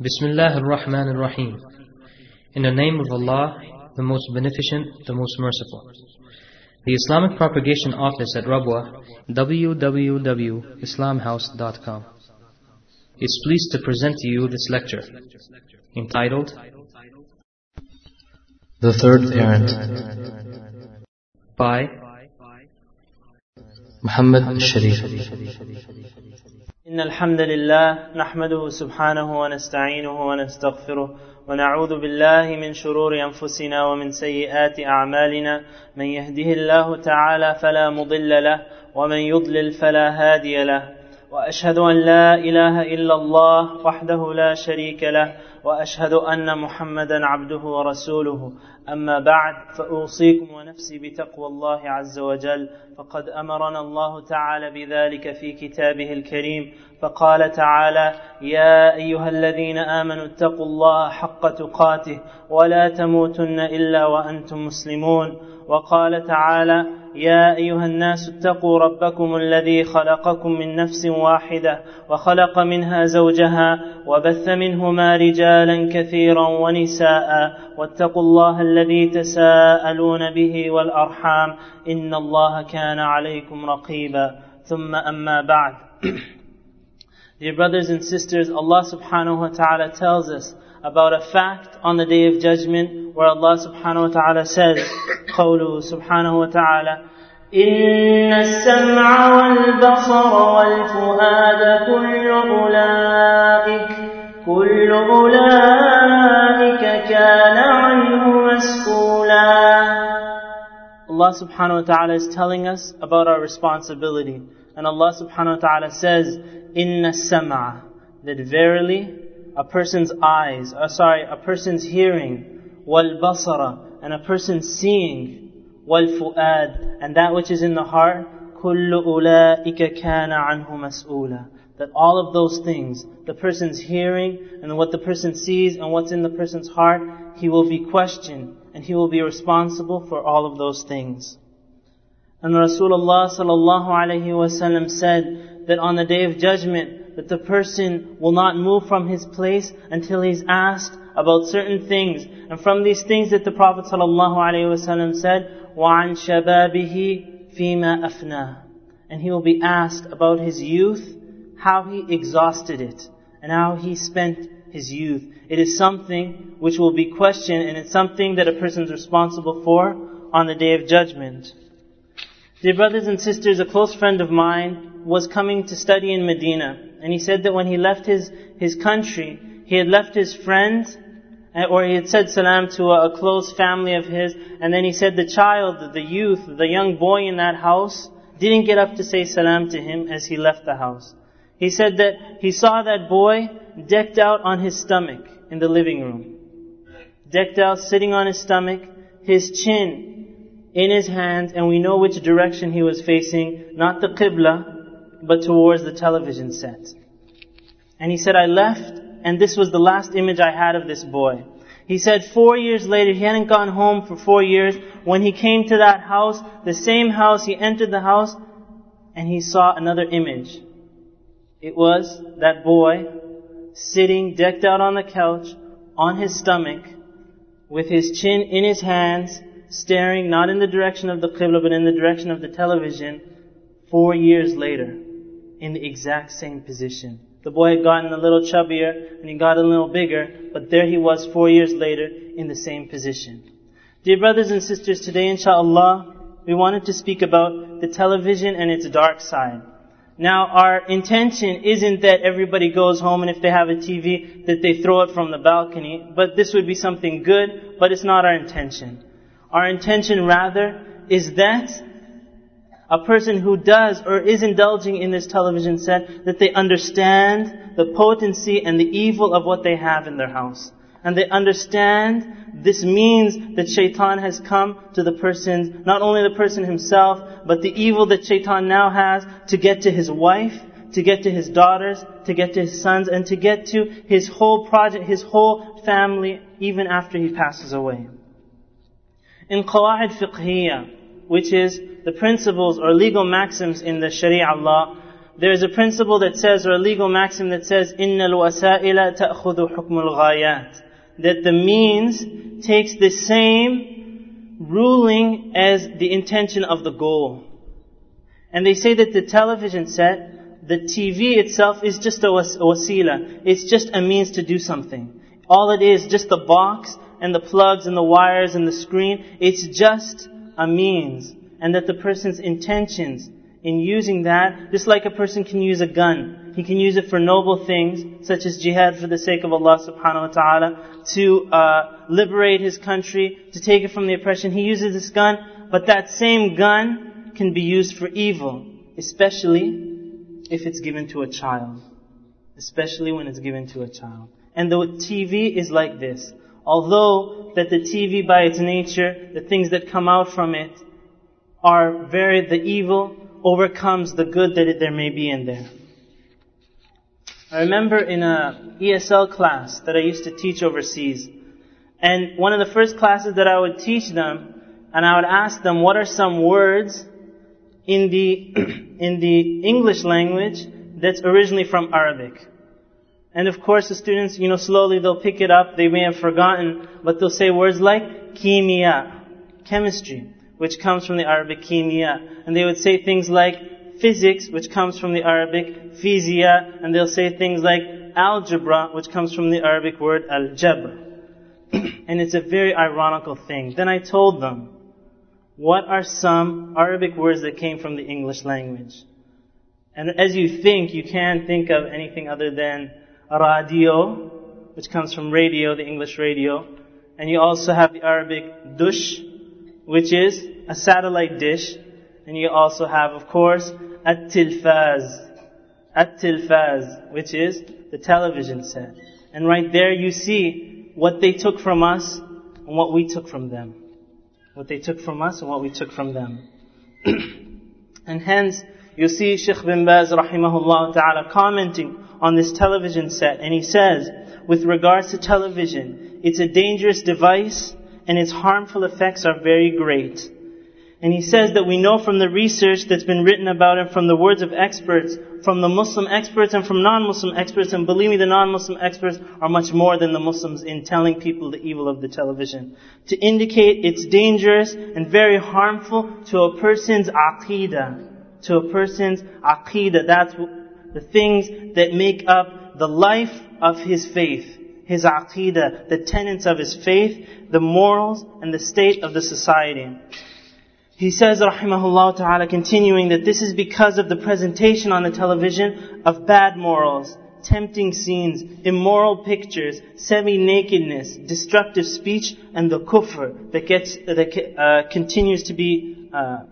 Bismillah ar-Rahman ar-Rahim. In the name of Allah, the most beneficent, the most merciful. The Islamic Propagation Office at Rabwa, www.islamhouse.com, is pleased to present to you this lecture, entitled The Third Parent by Muhammad al-Sharif إن الحمد لله نحمده سبحانه ونستعينه ونستغفره ونعوذ بالله من شرور أنفسنا ومن سيئات أعمالنا. من يهده الله تعالى فلا مضل له ومن يضلل فلا هادي له. وأشهد أن لا إله إلا الله وحده لا شريك له وأشهد أن محمدا عبده ورسوله. أما بعد فأوصيكم ونفسي بتقوى الله عز وجل. فقد أمرنا الله تعالى بذلك في كتابه الكريم. فقال تعالى يا أيها الذين آمنوا اتقوا الله حق تقاته ولا تموتن إلا وأنتم مسلمون. وقال تعالى يا أيها الناس اتقوا ربكم الذي خلقكم من نفس واحدة وخلق منها زوجها وبث منهما رجالا كثيرا ونساء واتقوا الله الذي تساءلون به والأرحام إن الله كان عليكم رقيبا. ثم أما بعد. Dear brothers and sisters, Allah subhanahu wa ta'ala tells us about a fact on the day of judgment where Allah subhanahu wa ta'ala says, قوله سبحانه وتعالى إن السمع والبصر والفؤاد كل أولئك كل أولئك كان عنه مسؤولا Allah subhanahu wa ta'ala is telling us about our responsibility. And Allah subhanahu wa ta'ala says, Inna sam'a, that verily a person's eyes, or sorry, a person's hearing, wal basara, and a person's seeing, wal fu'ad, and that which is in the heart, kullu ulaika kana anhu mas'ula. That all of those things, the person's hearing, and what the person sees, and what's in the person's heart, he will be questioned, and he will be responsible for all of those things. And Rasulullah sallallahu said that on the day of judgment, that the person will not move from his place until he's asked about certain things. And from these things that the Prophet sallallahu alaihi wasallam said, وَعَنْ شَبَابِهِ فِيمَا أَفْنَى And he will be asked about his youth, how he exhausted it, and how he spent his youth. It is something which will be questioned, and it's something that a person is responsible for on the day of judgment. Dear brothers and sisters, a close friend of mine was coming to study in Medina, and he said that when he left his, his country, he had left his friends, eh, or he had said salam to a, a close family of his, and then he said the child, the youth, the young boy in that house, didn't get up to say salam to him as he left the house. He said that he saw that boy decked out on his stomach in the living room. Decked out, sitting on his stomach, his chin in his hands, and we know which direction he was facing, not the Qibla, but towards the television set. And he said, I left, and this was the last image I had of this boy. He said four years later, he hadn't gone home for four years, when he came to that house, the same house, he entered the house, and he saw another image. It was that boy sitting decked out on the couch, on his stomach, with his chin in his hands, staring not in the direction of the Qibla but in the direction of the television four years later in the exact same position. The boy had gotten a little chubbier and he got a little bigger, but there he was four years later in the same position. Dear brothers and sisters, today inshallah, we wanted to speak about the television and its dark side. Now, our intention isn't that everybody goes home and if they have a TV, that they throw it from the balcony, but this would be something good, but it's not our intention. Our intention rather is that a person who does or is indulging in this television set, that they understand the potency and the evil of what they have in their house. And they understand this means that shaitan has come to the person, not only the person himself, but the evil that shaitan now has to get to his wife, to get to his daughters, to get to his sons, and to get to his whole project, his whole family, even after he passes away. In Qawa'id Fiqhiyya, which is the principles or legal maxims in the Sharia law, there is a principle that says, or a legal maxim that says, إِنَّ الْوَسَائِلَ تَأْخُذُ حُكْمُ الْغَايَاتِ That the means takes the same ruling as the intention of the goal. And they say that the television set, the TV itself is just a wasila. It's just a means to do something. All it is, just the box and the plugs and the wires and the screen, it's just a means. And that the person's intentions in using that, just like a person can use a gun, he can use it for noble things, such as jihad for the sake of Allah subhanahu wa ta'ala, to uh, liberate his country, to take it from the oppression. He uses this gun, but that same gun can be used for evil, especially if it's given to a child. Especially when it's given to a child. And the TV is like this. Although that the TV by its nature, the things that come out from it, are very, the evil overcomes the good that it, there may be in there. I remember in a ESL class that I used to teach overseas, and one of the first classes that I would teach them, and I would ask them what are some words in the in the English language that's originally from Arabic. And of course the students, you know, slowly they'll pick it up, they may have forgotten, but they'll say words like kimia, chemistry which comes from the Arabic kimia. And they would say things like physics, which comes from the Arabic physia, and they'll say things like algebra, which comes from the Arabic word al-jabr. and it's a very ironical thing. Then I told them, what are some Arabic words that came from the English language? And as you think, you can't think of anything other than radio, which comes from radio, the English radio. And you also have the Arabic dush, which is a satellite dish. And you also have, of course, at-tilfaz. At-tilfaz, which is the television set. And right there you see what they took from us and what we took from them. What they took from us and what we took from them. and hence, you see Sheikh bin Baz rahimahullah ta'ala commenting on this television set and he says, with regards to television, it's a dangerous device and its harmful effects are very great. And he says that we know from the research that's been written about it, from the words of experts, from the Muslim experts and from non-Muslim experts, and believe me, the non-Muslim experts are much more than the Muslims in telling people the evil of the television. To indicate it's dangerous and very harmful to a person's aqidah. To a person's aqidah. That's the things that make up the life of his faith his aqidah, the tenets of his faith, the morals, and the state of the society. He says, rahimahullah ta'ala, continuing that this is because of the presentation on the television of bad morals, tempting scenes, immoral pictures, semi-nakedness, destructive speech, and the kufr that gets, that uh, continues to be uh,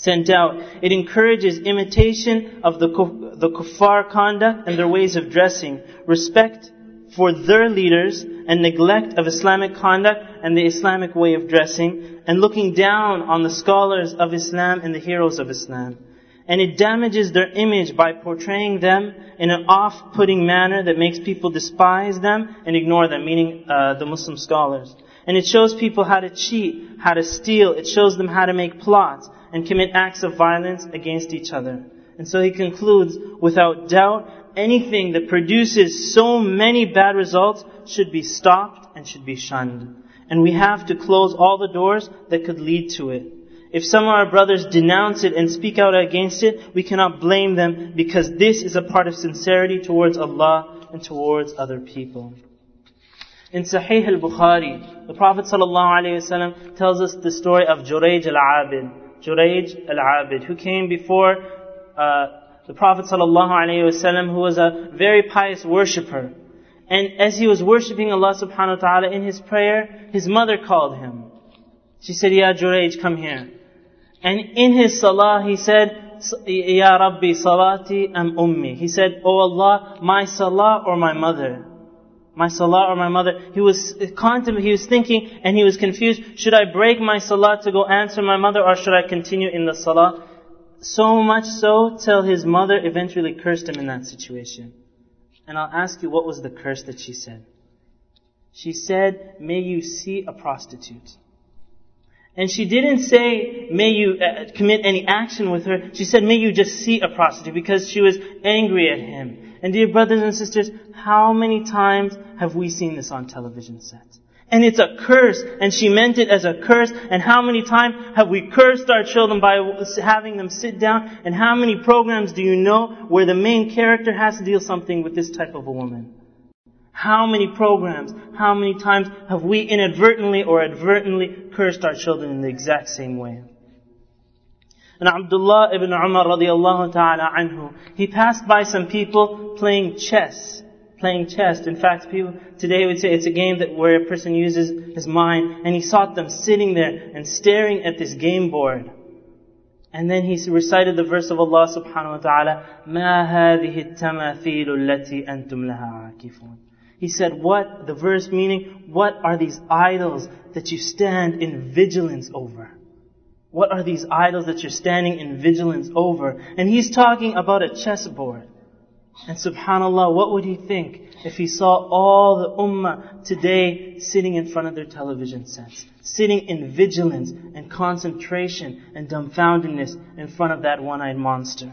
sent out. It encourages imitation of the, the kuffar conduct and their ways of dressing, respect for their leaders and neglect of Islamic conduct and the Islamic way of dressing and looking down on the scholars of Islam and the heroes of Islam. And it damages their image by portraying them in an off-putting manner that makes people despise them and ignore them, meaning uh, the Muslim scholars. And it shows people how to cheat, how to steal. It shows them how to make plots and commit acts of violence against each other. And so he concludes, without doubt, anything that produces so many bad results should be stopped and should be shunned. And we have to close all the doors that could lead to it. If some of our brothers denounce it and speak out against it, we cannot blame them because this is a part of sincerity towards Allah and towards other people. In Sahih al-Bukhari, the Prophet ﷺ tells us the story of Jurayj al-Abid. Jurayj al-Abid, who came before uh, the Prophet ﷺ, who was a very pious worshipper. And as he was worshipping Allah subhanahu wa ta'ala in his prayer, his mother called him. She said, Ya Jurayj, come here. And in his salah, he said, Ya Rabbi, salati am ummi. He said, Oh Allah, my salah or my mother? My salah or my mother? He was contemplating, he was thinking, and he was confused. Should I break my salah to go answer my mother, or should I continue in the salah? So much so till his mother eventually cursed him in that situation. And I'll ask you, what was the curse that she said? She said, may you see a prostitute. And she didn't say, may you uh, commit any action with her. She said, may you just see a prostitute because she was angry at him. And dear brothers and sisters, how many times have we seen this on television sets? And it's a curse, and she meant it as a curse. And how many times have we cursed our children by having them sit down? And how many programs do you know where the main character has to deal something with this type of a woman? How many programs, how many times have we inadvertently or advertently cursed our children in the exact same way? And Abdullah ibn Umar radiallahu ta'ala anhu, he passed by some people playing chess. Playing chess. In fact, people today would say it's a game that where a person uses his mind, and he saw them sitting there and staring at this game board. And then he recited the verse of Allah subhanahu wa ta'ala, مَا هَذِهِ التَّمَاثِيلُ الَّتِي أَنْتُمْ لَهَا عَاكِفُونَ he said, what, the verse meaning, what are these idols that you stand in vigilance over? What are these idols that you're standing in vigilance over? And he's talking about a chessboard. And subhanAllah, what would he think if he saw all the ummah today sitting in front of their television sets? Sitting in vigilance and concentration and dumbfoundedness in front of that one-eyed monster.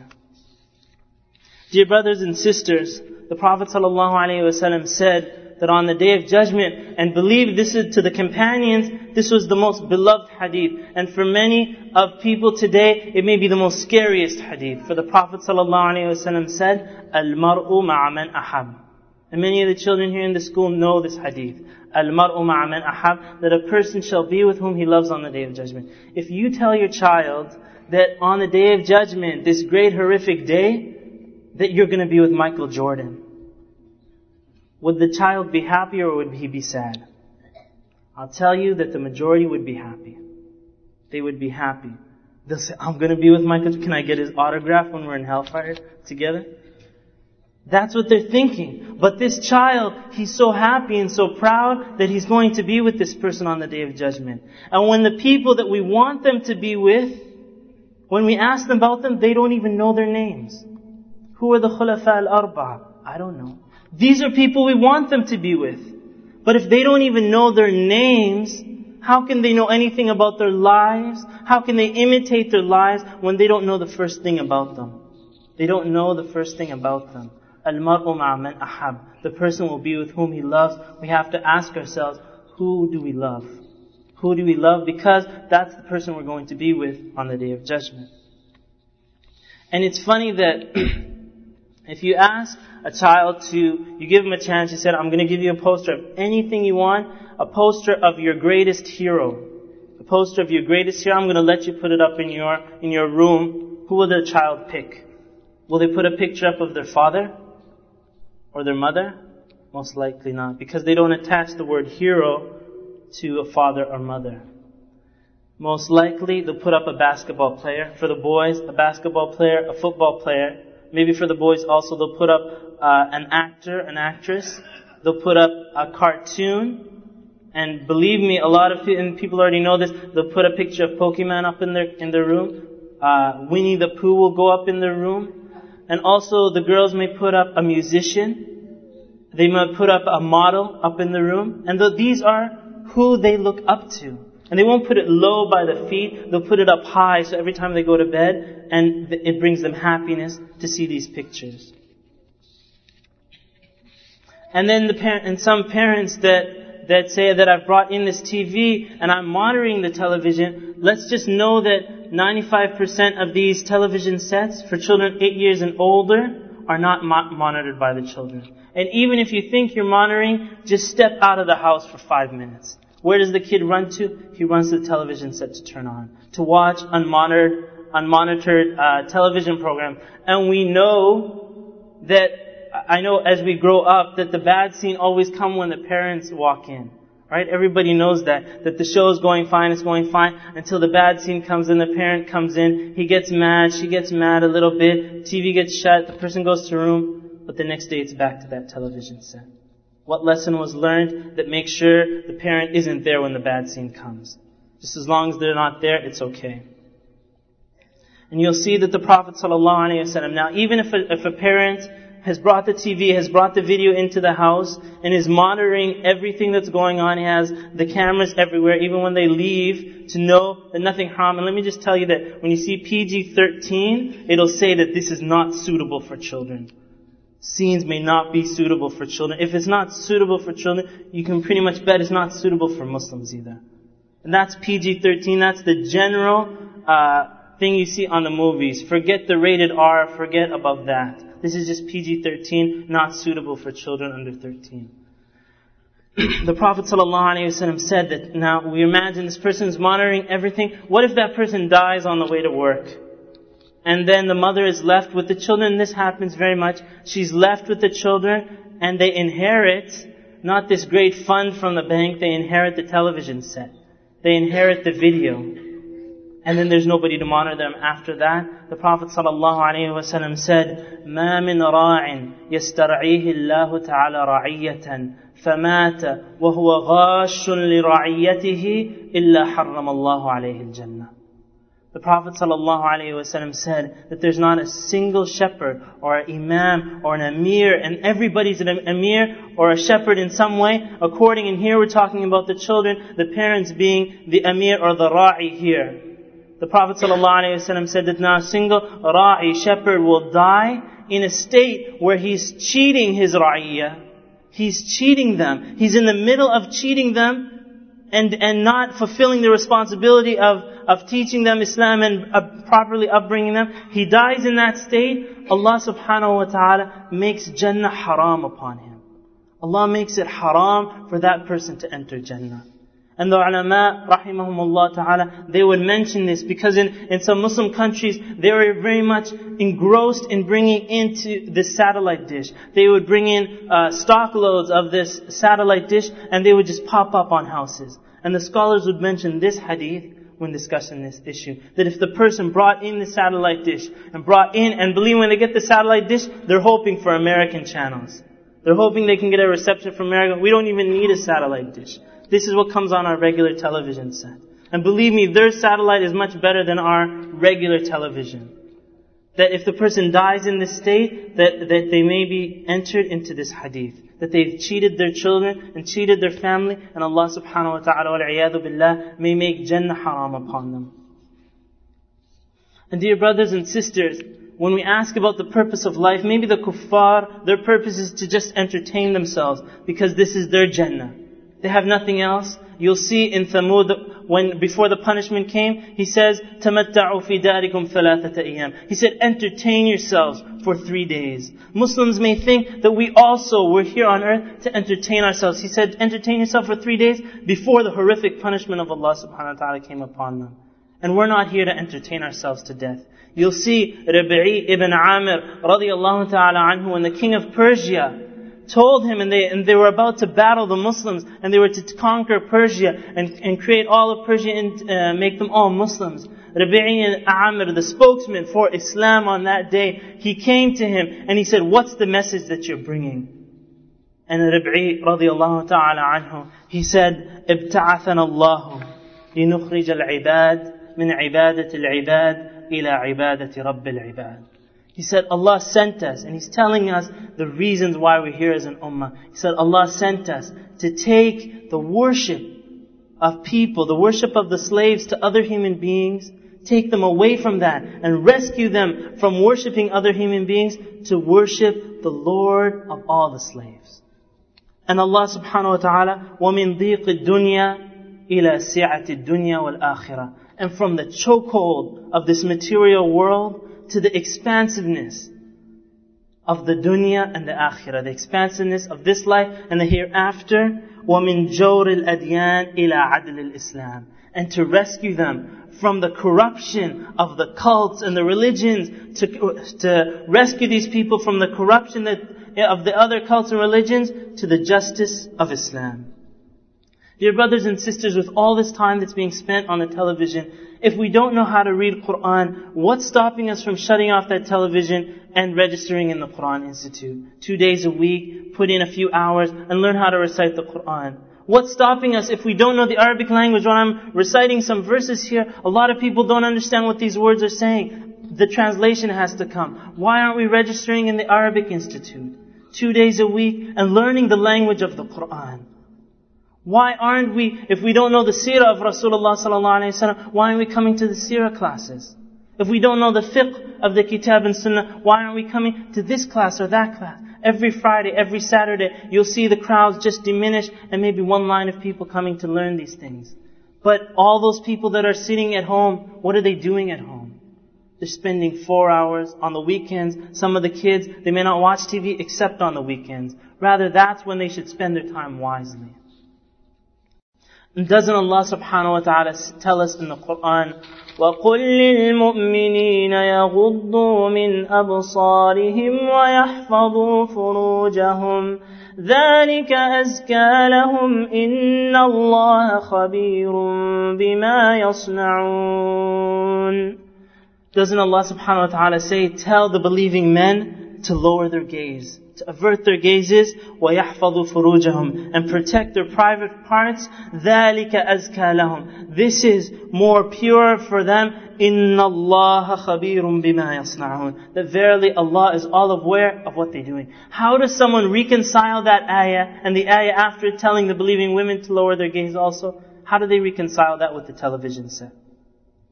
Dear brothers and sisters, the Prophet ﷺ said that on the day of judgment, and believe this is to the companions, this was the most beloved hadith. And for many of people today, it may be the most scariest hadith. For the Prophet ﷺ said, Al-mar'u ma'aman ahab. And many of the children here in the school know this hadith. Al-mar'u ma'aman ahab, that a person shall be with whom he loves on the day of judgment. If you tell your child that on the day of judgment, this great horrific day, that you're to be with Michael Jordan. Would the child be happy or would he be sad? I'll tell you that the majority would be happy. They would be happy. They'll say, I'm going to be with Michael. Can I get his autograph when we're in hellfire together? That's what they're thinking. But this child, he's so happy and so proud that he's going to be with this person on the day of judgment. And when the people that we want them to be with, when we ask them about them, they don't even know their names. Who are the Khulafa al-Arba'a? I don't know. These are people we want them to be with. But if they don't even know their names, how can they know anything about their lives? How can they imitate their lives when they don't know the first thing about them? They don't know the first thing about them. Al-mar'u ahab. The person will be with whom he loves. We have to ask ourselves, who do we love? Who do we love? Because that's the person we're going to be with on the day of judgment. And it's funny that If you ask a child to, you give him a chance, you said, I'm going to give you a poster of anything you want, a poster of your greatest hero. A poster of your greatest hero, I'm going to let you put it up in your, in your room. Who will the child pick? Will they put a picture up of their father? Or their mother? Most likely not, because they don't attach the word hero to a father or mother. Most likely, they'll put up a basketball player. For the boys, a basketball player, a football player, Maybe for the boys also they'll put up uh, an actor, an actress. They'll put up a cartoon. And believe me, a lot of people already know this. They'll put a picture of Pokemon up in their in their room. Uh, Winnie the Pooh will go up in their room. And also the girls may put up a musician. They might put up a model up in the room. And th- these are who they look up to. And they won't put it low by the feet, they'll put it up high so every time they go to bed, and it brings them happiness to see these pictures. And then the parent, and some parents that, that say that I've brought in this TV and I'm monitoring the television, let's just know that 95% of these television sets for children 8 years and older are not mo- monitored by the children. And even if you think you're monitoring, just step out of the house for 5 minutes. Where does the kid run to? He runs to the television set to turn on, to watch unmonitored, unmonitored uh, television program. And we know that, I know as we grow up, that the bad scene always come when the parents walk in. Right? Everybody knows that. That the show is going fine, it's going fine, until the bad scene comes in, the parent comes in, he gets mad, she gets mad a little bit, TV gets shut, the person goes to room, but the next day it's back to that television set. What lesson was learned that makes sure the parent isn't there when the bad scene comes? Just as long as they're not there, it's okay. And you'll see that the Prophet ﷺ, now even if a, if a parent has brought the TV, has brought the video into the house, and is monitoring everything that's going on. He has the cameras everywhere, even when they leave, to know that nothing haram. And let me just tell you that when you see PG-13, it'll say that this is not suitable for children. Scenes may not be suitable for children. If it's not suitable for children, you can pretty much bet it's not suitable for Muslims either. And that's PG-13. That's the general uh, thing you see on the movies. Forget the rated R. Forget above that. This is just PG-13, not suitable for children under 13. the Prophet ﷺ said that now we imagine this person is monitoring everything. What if that person dies on the way to work? And then the mother is left with the children. This happens very much. She's left with the children and they inherit not this great fund from the bank, they inherit the television set. They inherit the video and then there's nobody to monitor them after that. The Prophet ﷺ said, ما من راع يسترعيه الله تعالى رعية فمات وهو غاش لرعيته إلا حرم الله عليه الجنة. the Prophet ﷺ said that there's not a single shepherd or an imam or an emir, and everybody's an emir or a shepherd in some way. According, and here we're talking about the children, the parents being the emir or the ra'i here. The Prophet ﷺ said that not a single ra'i, shepherd, will die in a state where he's cheating his ra'iyah. He's cheating them. He's in the middle of cheating them and, and not fulfilling the responsibility of, of teaching them Islam and uh, properly upbringing them. He dies in that state. Allah subhanahu wa ta'ala makes Jannah haram upon him. Allah makes it haram for that person to enter Jannah. And the ulama, rahimahumullah ta'ala, they would mention this because in, in some Muslim countries, they were very much engrossed in bringing into this satellite dish. They would bring in uh, stock loads of this satellite dish and they would just pop up on houses. And the scholars would mention this hadith when discussing this issue. That if the person brought in the satellite dish and brought in, and believe when they get the satellite dish, they're hoping for American channels. They're hoping they can get a reception from America. We don't even need a satellite dish. This is what comes on our regular television set. And believe me, their satellite is much better than our regular television. That if the person dies in this state, that, that they may be entered into this hadith. That they've cheated their children and cheated their family, and Allah subhanahu wa ta'ala billah may make Jannah haram upon them. And dear brothers and sisters, when we ask about the purpose of life, maybe the kuffar, their purpose is to just entertain themselves, because this is their Jannah. They have nothing else. You'll see in Thamud, when, before the punishment came, he says, تَمَتَّعُوا فِي دَارِكُمْ ثَلَاثَةَ أَيَّامٍ He said, entertain yourselves for three days. Muslims may think that we also were here on earth to entertain ourselves. He said, entertain yourself for three days before the horrific punishment of Allah subhanahu wa ta'ala came upon them. And we're not here to entertain ourselves to death. You'll see Rabi'i ibn Amir radiallahu ta'ala anhu when the king of Persia told him and they, and they were about to battle the Muslims and they were to conquer Persia and, and create all of Persia and uh, make them all Muslims. Rabi'i Amir, the spokesman for Islam on that day, he came to him and he said, what's the message that you're bringing? And Rabi'i radiallahu ta'ala anhu, he said, ابتعثنا الله لنخرج العباد من عبادة العباد إلى عبادة رب العباد. He said, Allah sent us, and He's telling us the reasons why we're here as an ummah. He said, Allah sent us to take the worship of people, the worship of the slaves to other human beings, take them away from that, and rescue them from worshiping other human beings to worship the Lord of all the slaves. And Allah subhanahu wa ta'ala, وَمِن ضِيقِ الدُّنْيَا إِلَى سِعَةِ الدُّنْيَا وَالْآخِرَةِ And from the chokehold of this material world, to the expansiveness of the dunya and the akhirah, the expansiveness of this life and the hereafter. وَمِن جَوْرِ الْأَدْيَانِ إِلَى عَدْلِ الْإِسْلَامِ And to rescue them from the corruption of the cults and the religions, to, to rescue these people from the corruption that, of the other cults and religions to the justice of Islam. Dear brothers and sisters, with all this time that's being spent on the television, if we don't know how to read Quran, what's stopping us from shutting off that television and registering in the Quran Institute? Two days a week, put in a few hours, and learn how to recite the Quran. What's stopping us if we don't know the Arabic language? When I'm reciting some verses here, a lot of people don't understand what these words are saying. the translation has to come. Why aren't we registering in the Arabic Institute? Two days a week and learning the language of the Quran. Why aren't we, if we don't know the seerah of Rasulullah sallallahu alaihi wasallam, why aren't we coming to the seerah classes? If we don't know the fiqh of the kitab and sunnah, why aren't we coming to this class or that class? Every Friday, every Saturday, you'll see the crowds just diminish and maybe one line of people coming to learn these things. But all those people that are sitting at home, what are they doing at home? They're spending four hours on the weekends. Some of the kids, they may not watch TV except on the weekends. Rather, that's when they should spend their time wisely. And doesn't Allah subhanahu wa ta'ala tell us in the Quran, وَقُلْ لِلْمُؤْمِنِينَ يَغُضُّوا مِنْ أَبْصَارِهِمْ وَيَحْفَظُوا فُرُوجَهُمْ ذلك أزكى لهم إن الله خبير بما يصنعون Doesn't Allah subhanahu wa ta'ala say, tell the believing men to lower their gaze, to avert their gazes, وَيَحْفَظُوا فُرُوجَهُمْ and protect their private parts, ذَلِكَ أَزْكَى لَهُمْ This is more pure for them, إِنَّ اللَّهَ خَبِيرٌ بِمَا يَصْنَعُونَ That verily Allah is all aware of what they're doing. How does someone reconcile that ayah and the ayah after telling the believing women to lower their gaze also? How do they reconcile that with the television set?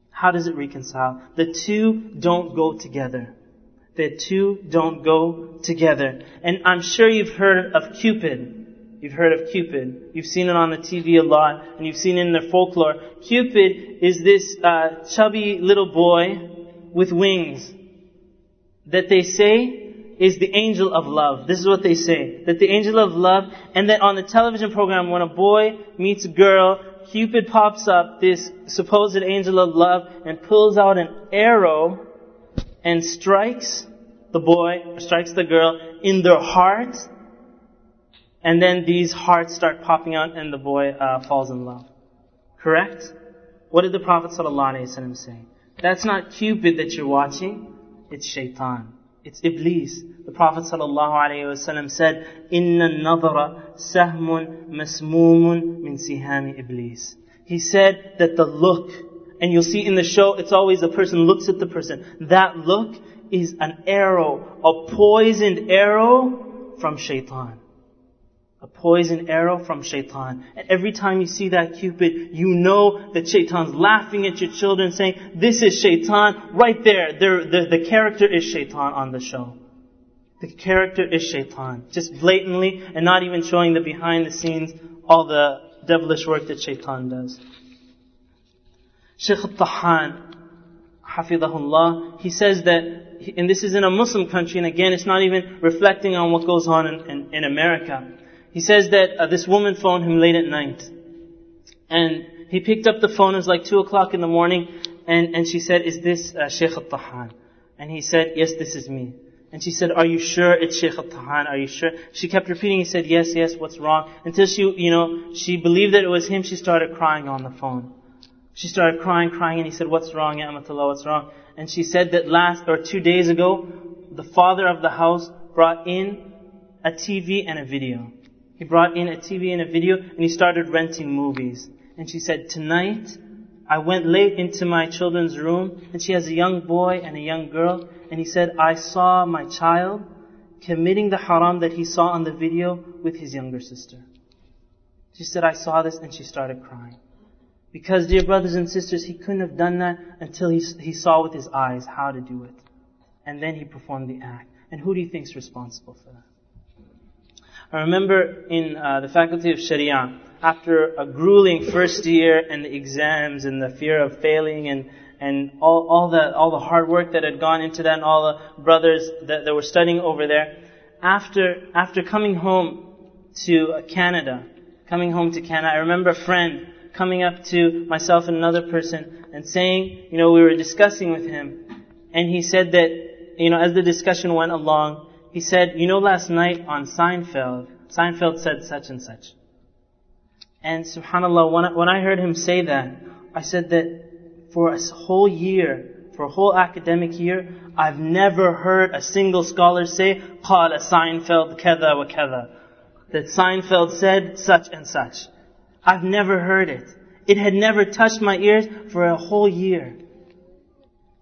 How does it reconcile? The two don't go together. The two don't go together. And I'm sure you've heard of Cupid. You've heard of Cupid. You've seen it on the TV a lot, and you've seen it in their folklore. Cupid is this uh, chubby little boy with wings that they say is the angel of love. This is what they say. That the angel of love, and that on the television program, when a boy meets a girl, Cupid pops up, this supposed angel of love, and pulls out an arrow and strikes the boy, strikes the girl in their heart, and then these hearts start popping out and the boy uh, falls in love. Correct? What did the Prophet ﷺ say? That's not Cupid that you're watching, it's shaitan. It's Iblis. The Prophet ﷺ said, Inna nadara sahmun masmumun min sihami Iblis. He said that the look and you'll see in the show, it's always a person looks at the person. That look is an arrow, a poisoned arrow from shaitan. A poisoned arrow from shaitan. And every time you see that cupid, you know that shaitan's laughing at your children saying, this is shaitan. Right there, the, the character is shaitan on the show. The character is shaitan. Just blatantly and not even showing the behind the scenes, all the devilish work that shaitan does. Shaykh al-Tahan, hafidahullah, he says that, and this is in a Muslim country, and again, it's not even reflecting on what goes on in, in, in America. He says that uh, this woman phoned him late at night. And he picked up the phone, it was like 2 o'clock in the morning, and, and she said, is this uh, Shaykh al-Tahan? And he said, yes, this is me. And she said, are you sure it's Shaykh al-Tahan? Are you sure? She kept repeating, he said, yes, yes, what's wrong? Until she, you know, she believed that it was him, she started crying on the phone. She started crying, crying, and he said, what's wrong, Ya Amatullah, what's wrong? And she said that last, or two days ago, the father of the house brought in a TV and a video. He brought in a TV and a video, and he started renting movies. And she said, tonight, I went late into my children's room, and she has a young boy and a young girl, and he said, I saw my child committing the haram that he saw on the video with his younger sister. She said, I saw this, and she started crying. Because, dear brothers and sisters, he couldn't have done that until he, he saw with his eyes how to do it. And then he performed the act. And who do you think is responsible for that? I remember in uh, the faculty of Sharia, after a grueling first year and the exams and the fear of failing and and all, all the all the hard work that had gone into that and all the brothers that, that were studying over there, after after coming home to Canada, coming home to Canada, I remember a friend coming up to myself and another person and saying, you know, we were discussing with him, and he said that, you know, as the discussion went along, he said, you know, last night on Seinfeld, Seinfeld said such and such. And subhanAllah, when I, when I heard him say that, I said that for a whole year, for a whole academic year, I've never heard a single scholar say, قال Seinfeld كذا وكذا. That Seinfeld said such and such. I've never heard it. It had never touched my ears for a whole year.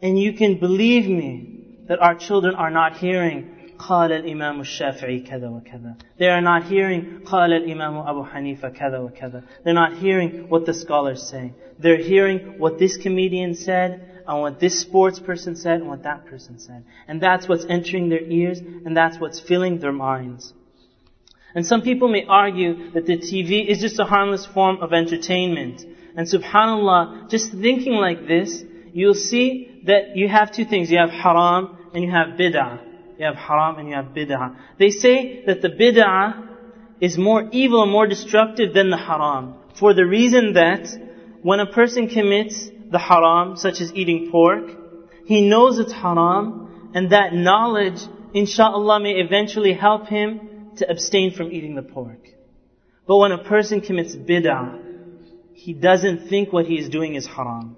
And you can believe me that our children are not hearing قال الإمام الشافعي كذا وكذا. They are not hearing قال الإمام أبو حنيفة كذا وكذا. They're not hearing what the scholars say. They're hearing what this comedian said and what this sports person said and what that person said. And that's what's entering their ears and that's what's filling their minds. And some people may argue that the TV is just a harmless form of entertainment. And subhanAllah, just thinking like this, you'll see that you have two things. You have haram and you have bid'ah. You have haram and you have bid'ah. They say that the bid'ah is more evil and more destructive than the haram. For the reason that when a person commits the haram, such as eating pork, he knows it's haram, and that knowledge, inshallah, may eventually help him to abstain from eating the pork. But when a person commits bid'ah, he doesn't think what he is doing is haram.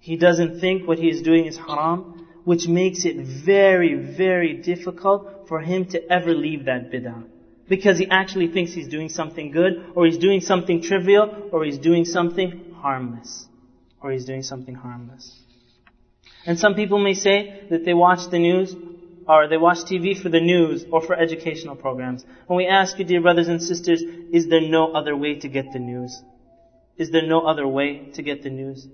He doesn't think what he is doing is haram, which makes it very, very difficult for him to ever leave that bid'ah. Because he actually thinks he's doing something good, or he's doing something trivial, or he's doing something harmless. Or he's doing something harmless. And some people may say that they watch the news, or they watch TV for the news, or for educational programs. When we ask you, dear brothers and sisters, is there no other way to get the news? Is there no other way to get the news?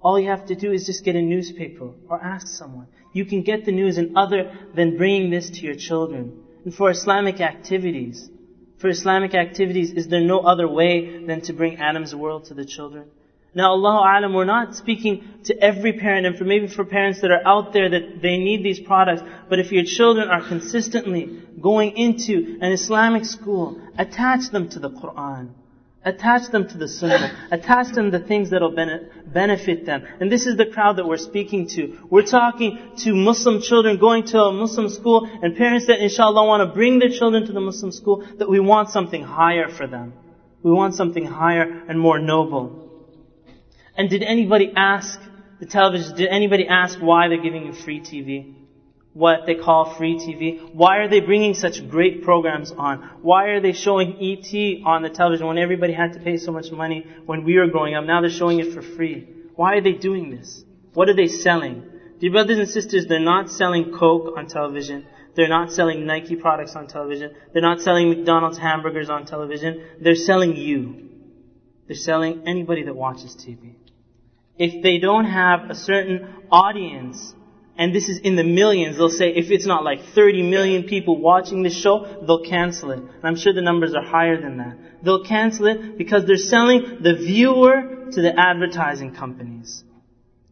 All you have to do is just get a newspaper or ask someone. You can get the news in other than bringing this to your children. And for Islamic activities, for Islamic activities, is there no other way than to bring Adam's world to the children? Now, Allah Alam, we're not speaking to every parent, and for maybe for parents that are out there that they need these products, but if your children are consistently going into an Islamic school, attach them to the Quran. Attach them to the Sunnah. Attach them to the things that will benefit them. And this is the crowd that we're speaking to. We're talking to Muslim children going to a Muslim school and parents that inshallah want to bring their children to the Muslim school that we want something higher for them. We want something higher and more noble. And did anybody ask the television, did anybody ask why they're giving you free TV? what they call free TV? Why are they bringing such great programs on? Why are they showing ET on the television when everybody had to pay so much money when we were growing up? Now they're showing it for free. Why are they doing this? What are they selling? Dear brothers and sisters, they're not selling Coke on television. They're not selling Nike products on television. They're not selling McDonald's hamburgers on television. They're selling you. They're selling anybody that watches TV. If they don't have a certain audience and this is in the millions, they'll say if it's not like 30 million people watching this show, they'll cancel it. And I'm sure the numbers are higher than that. They'll cancel it because they're selling the viewer to the advertising companies.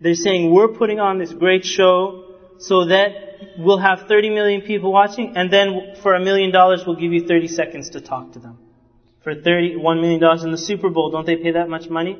They're saying we're putting on this great show so that we'll have 30 million people watching and then for a million dollars we'll give you 30 seconds to talk to them. For 30, $1 million in the Super Bowl, don't they pay that much money?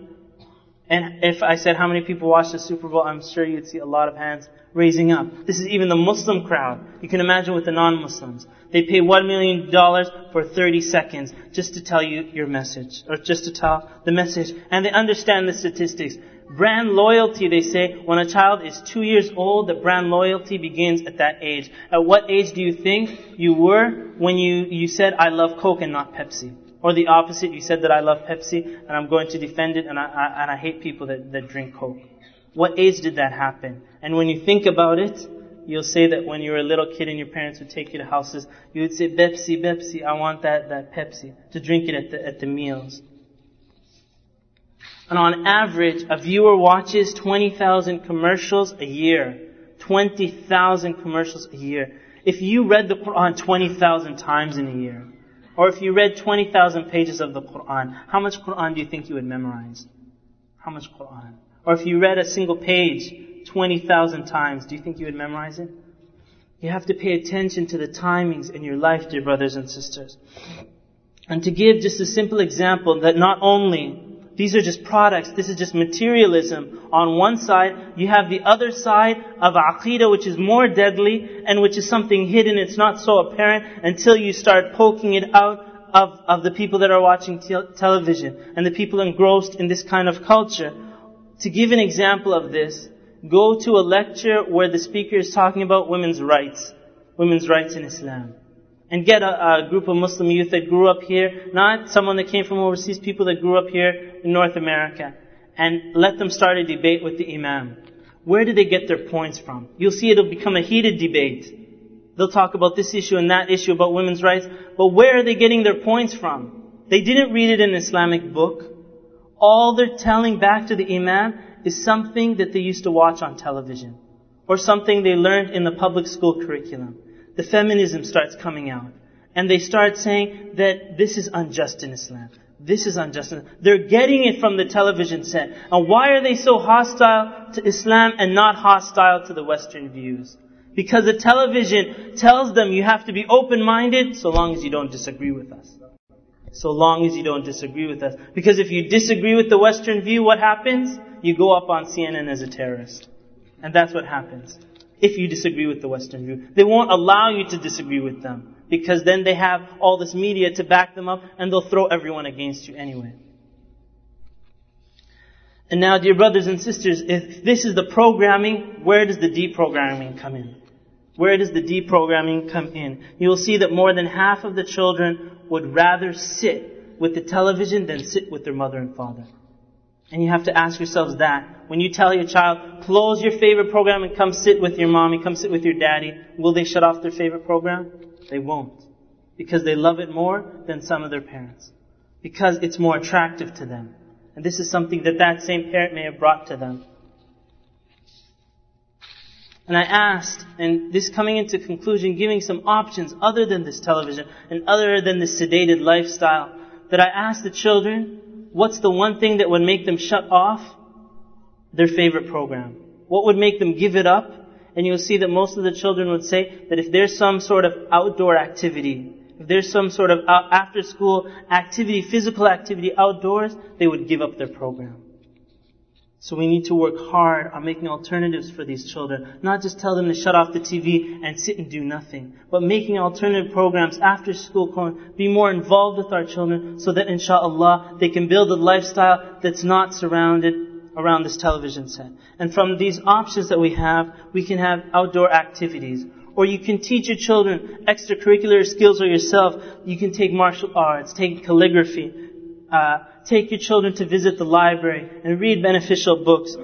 And if I said how many people watch the Super Bowl, I'm sure you'd see a lot of hands raising up. This is even the Muslim crowd. You can imagine with the non-Muslims. They pay one million dollars for 30 seconds just to tell you your message, or just to tell the message. And they understand the statistics. Brand loyalty, they say, when a child is two years old, the brand loyalty begins at that age. At what age do you think you were when you, you said, I love Coke and not Pepsi? Or the opposite, you said that I love Pepsi and I'm going to defend it and I, I and I hate people that, that drink Coke. What age did that happen? And when you think about it, you'll say that when you were a little kid and your parents would take you to houses, you would say, Pepsi, Pepsi, I want that, that Pepsi, to drink it at the, at the meals. And on average, a viewer watches 20,000 commercials a year. 20,000 commercials a year. If you read the Quran 20,000 times in a year, or if you read 20,000 pages of the Quran, how much Quran do you think you would memorize? How much Quran? Or if you read a single page 20,000 times, do you think you would memorize it? You have to pay attention to the timings in your life, dear brothers and sisters. And to give just a simple example that not only these are just products, this is just materialism. On one side, you have the other side of aqidah, which is more deadly and which is something hidden. It's not so apparent until you start poking it out of, of the people that are watching te- television and the people engrossed in this kind of culture. To give an example of this, go to a lecture where the speaker is talking about women's rights, women's rights in Islam. And get a, a, group of Muslim youth that grew up here, not someone that came from overseas, people that grew up here in North America. And let them start a debate with the Imam. Where do they get their points from? You'll see it'll become a heated debate. They'll talk about this issue and that issue about women's rights, but where are they getting their points from? They didn't read it in an Islamic book. All they're telling back to the Imam is something that they used to watch on television. Or something they learned in the public school curriculum. The feminism starts coming out. And they start saying that this is unjust in Islam. This is unjust. They're getting it from the television set. And why are they so hostile to Islam and not hostile to the Western views? Because the television tells them you have to be open-minded so long as you don't disagree with us. So long as you don't disagree with us. Because if you disagree with the Western view, what happens? You go up on CNN as a terrorist. And that's what happens. If you disagree with the Western view. They won't allow you to disagree with them. Because then they have all this media to back them up and they'll throw everyone against you anyway. And now, dear brothers and sisters, if this is the programming, where does the deprogramming come in? Where does the deprogramming come in? You will see that more than half of the children would rather sit with the television than sit with their mother and father. And you have to ask yourselves that. When you tell your child, close your favorite program and come sit with your mommy, come sit with your daddy, will they shut off their favorite program? They won't. Because they love it more than some of their parents. Because it's more attractive to them. And this is something that that same parent may have brought to them. And I asked, and this coming into conclusion, giving some options other than this television and other than this sedated lifestyle, that I asked the children, what's the one thing that would make them shut off their favorite program? What would make them give it up? And you'll see that most of the children would say that if there's some sort of outdoor activity, if there's some sort of uh, after school activity, physical activity outdoors, they would give up their program. So we need to work hard on making alternatives for these children. Not just tell them to shut off the TV and sit and do nothing, but making alternative programs after school, be more involved with our children so that inshallah they can build a lifestyle that's not surrounded around this television set. And from these options that we have, we can have outdoor activities. Or you can teach your children extracurricular skills or yourself. You can take martial arts, take calligraphy, uh, take your children to visit the library and read beneficial books.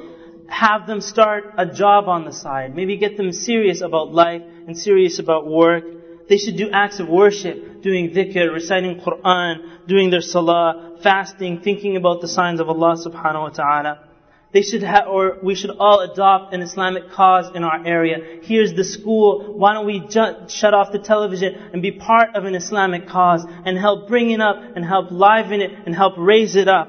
Have them start a job on the side. Maybe get them serious about life and serious about work. They should do acts of worship, doing dhikr, reciting Quran, doing their salah, fasting, thinking about the signs of Allah subhanahu wa ta'ala. They should have, or we should all adopt an Islamic cause in our area. Here's the school. Why don't we ju- shut off the television and be part of an Islamic cause and help bring it up and help liven it and help raise it up?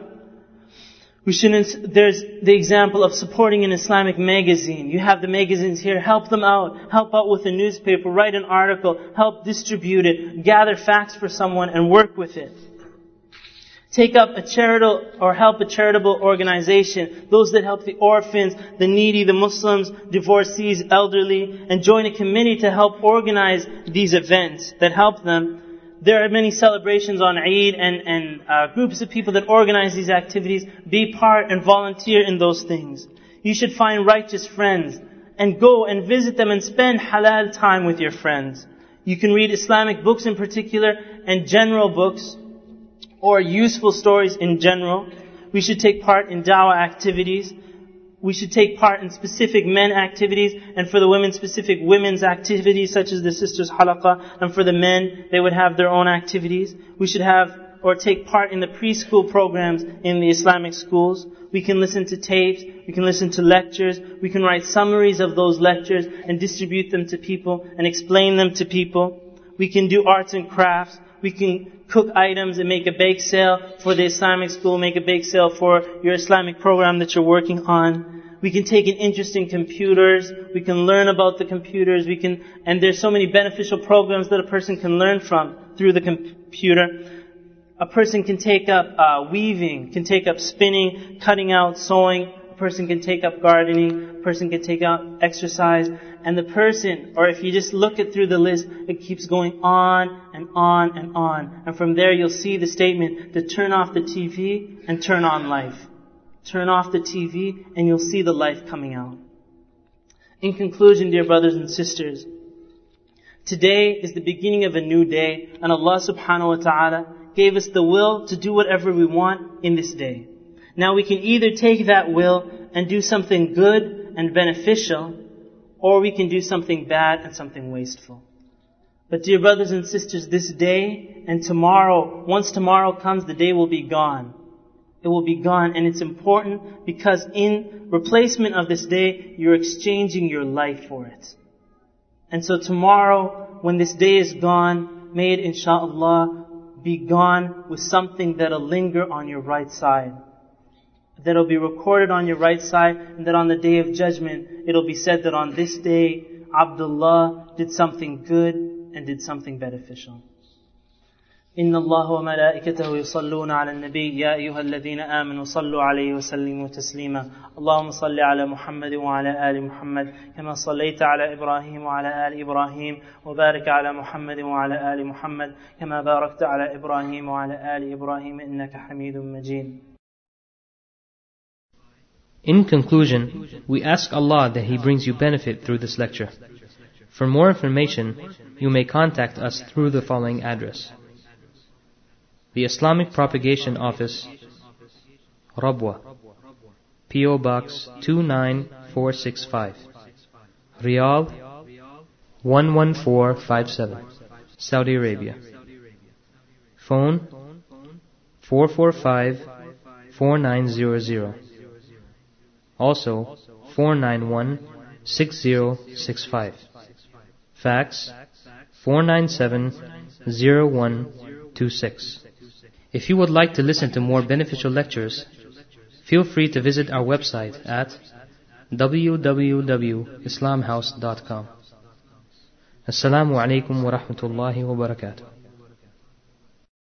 We should, there's the example of supporting an Islamic magazine. You have the magazines here. Help them out. Help out with a newspaper. Write an article. Help distribute it. Gather facts for someone and work with it. Take up a charitable or help a charitable organization, those that help the orphans, the needy, the Muslims, divorcees, elderly, and join a committee to help organize these events that help them. There are many celebrations on Eid and, and uh, groups of people that organize these activities. Be part and volunteer in those things. You should find righteous friends and go and visit them and spend halal time with your friends. You can read Islamic books in particular and general books or useful stories in general. We should take part in dawah activities. We should take part in specific men activities, and for the women, specific women's activities, such as the sisters halaqa, and for the men, they would have their own activities. We should have or take part in the preschool programs in the Islamic schools. We can listen to tapes, we can listen to lectures, we can write summaries of those lectures and distribute them to people and explain them to people. We can do arts and crafts, we can cook items and make a bake sale for the Islamic school, make a bake sale for your Islamic program that you're working on. We can take an interest in computers. We can learn about the computers. We can, and there's so many beneficial programs that a person can learn from through the computer. A person can take up uh, weaving, can take up spinning, cutting out, sewing. A person can take up gardening. A person can take up exercise. And the person, or if you just look it through the list, it keeps going on and on and on. And from there you'll see the statement to turn off the TV and turn on life. Turn off the TV and you'll see the life coming out. In conclusion, dear brothers and sisters, today is the beginning of a new day and Allah subhanahu wa ta'ala gave us the will to do whatever we want in this day. Now we can either take that will and do something good and beneficial, or we can do something bad and something wasteful. But dear brothers and sisters, this day and tomorrow, once tomorrow comes, the day will be gone. It will be gone and it's important because in replacement of this day, you're exchanging your life for it. And so tomorrow, when this day is gone, may it insha'Allah be gone with something that'll linger on your right side. That'll be recorded on your right side and that on the day of judgment, it'll be said that on this day, Abdullah did something good and did something beneficial. إن الله وملائكته يصلون على النبي يا أيها الذين آمنوا صلوا عليه وسلموا تسليما اللهم صل على محمد وعلى آل محمد كما صليت على إبراهيم وعلى آل إبراهيم وبارك على محمد وعلى آل محمد كما باركت على إبراهيم وعلى آل إبراهيم إنك حميد مجيد In conclusion, we ask Allah that He brings you benefit through this lecture. For more information, you may contact us through the following address. The Islamic Propagation Office, Rabwa, P.O. Box 29465, Riyadh 11457, Saudi Arabia. Phone 445 4900. Also 491 6065. Fax 497 0126. If you would like to listen to more beneficial lectures, feel free to visit our website at www.islamhouse.com. Assalamu alaikum wa rahmatullahi wa barakatuh.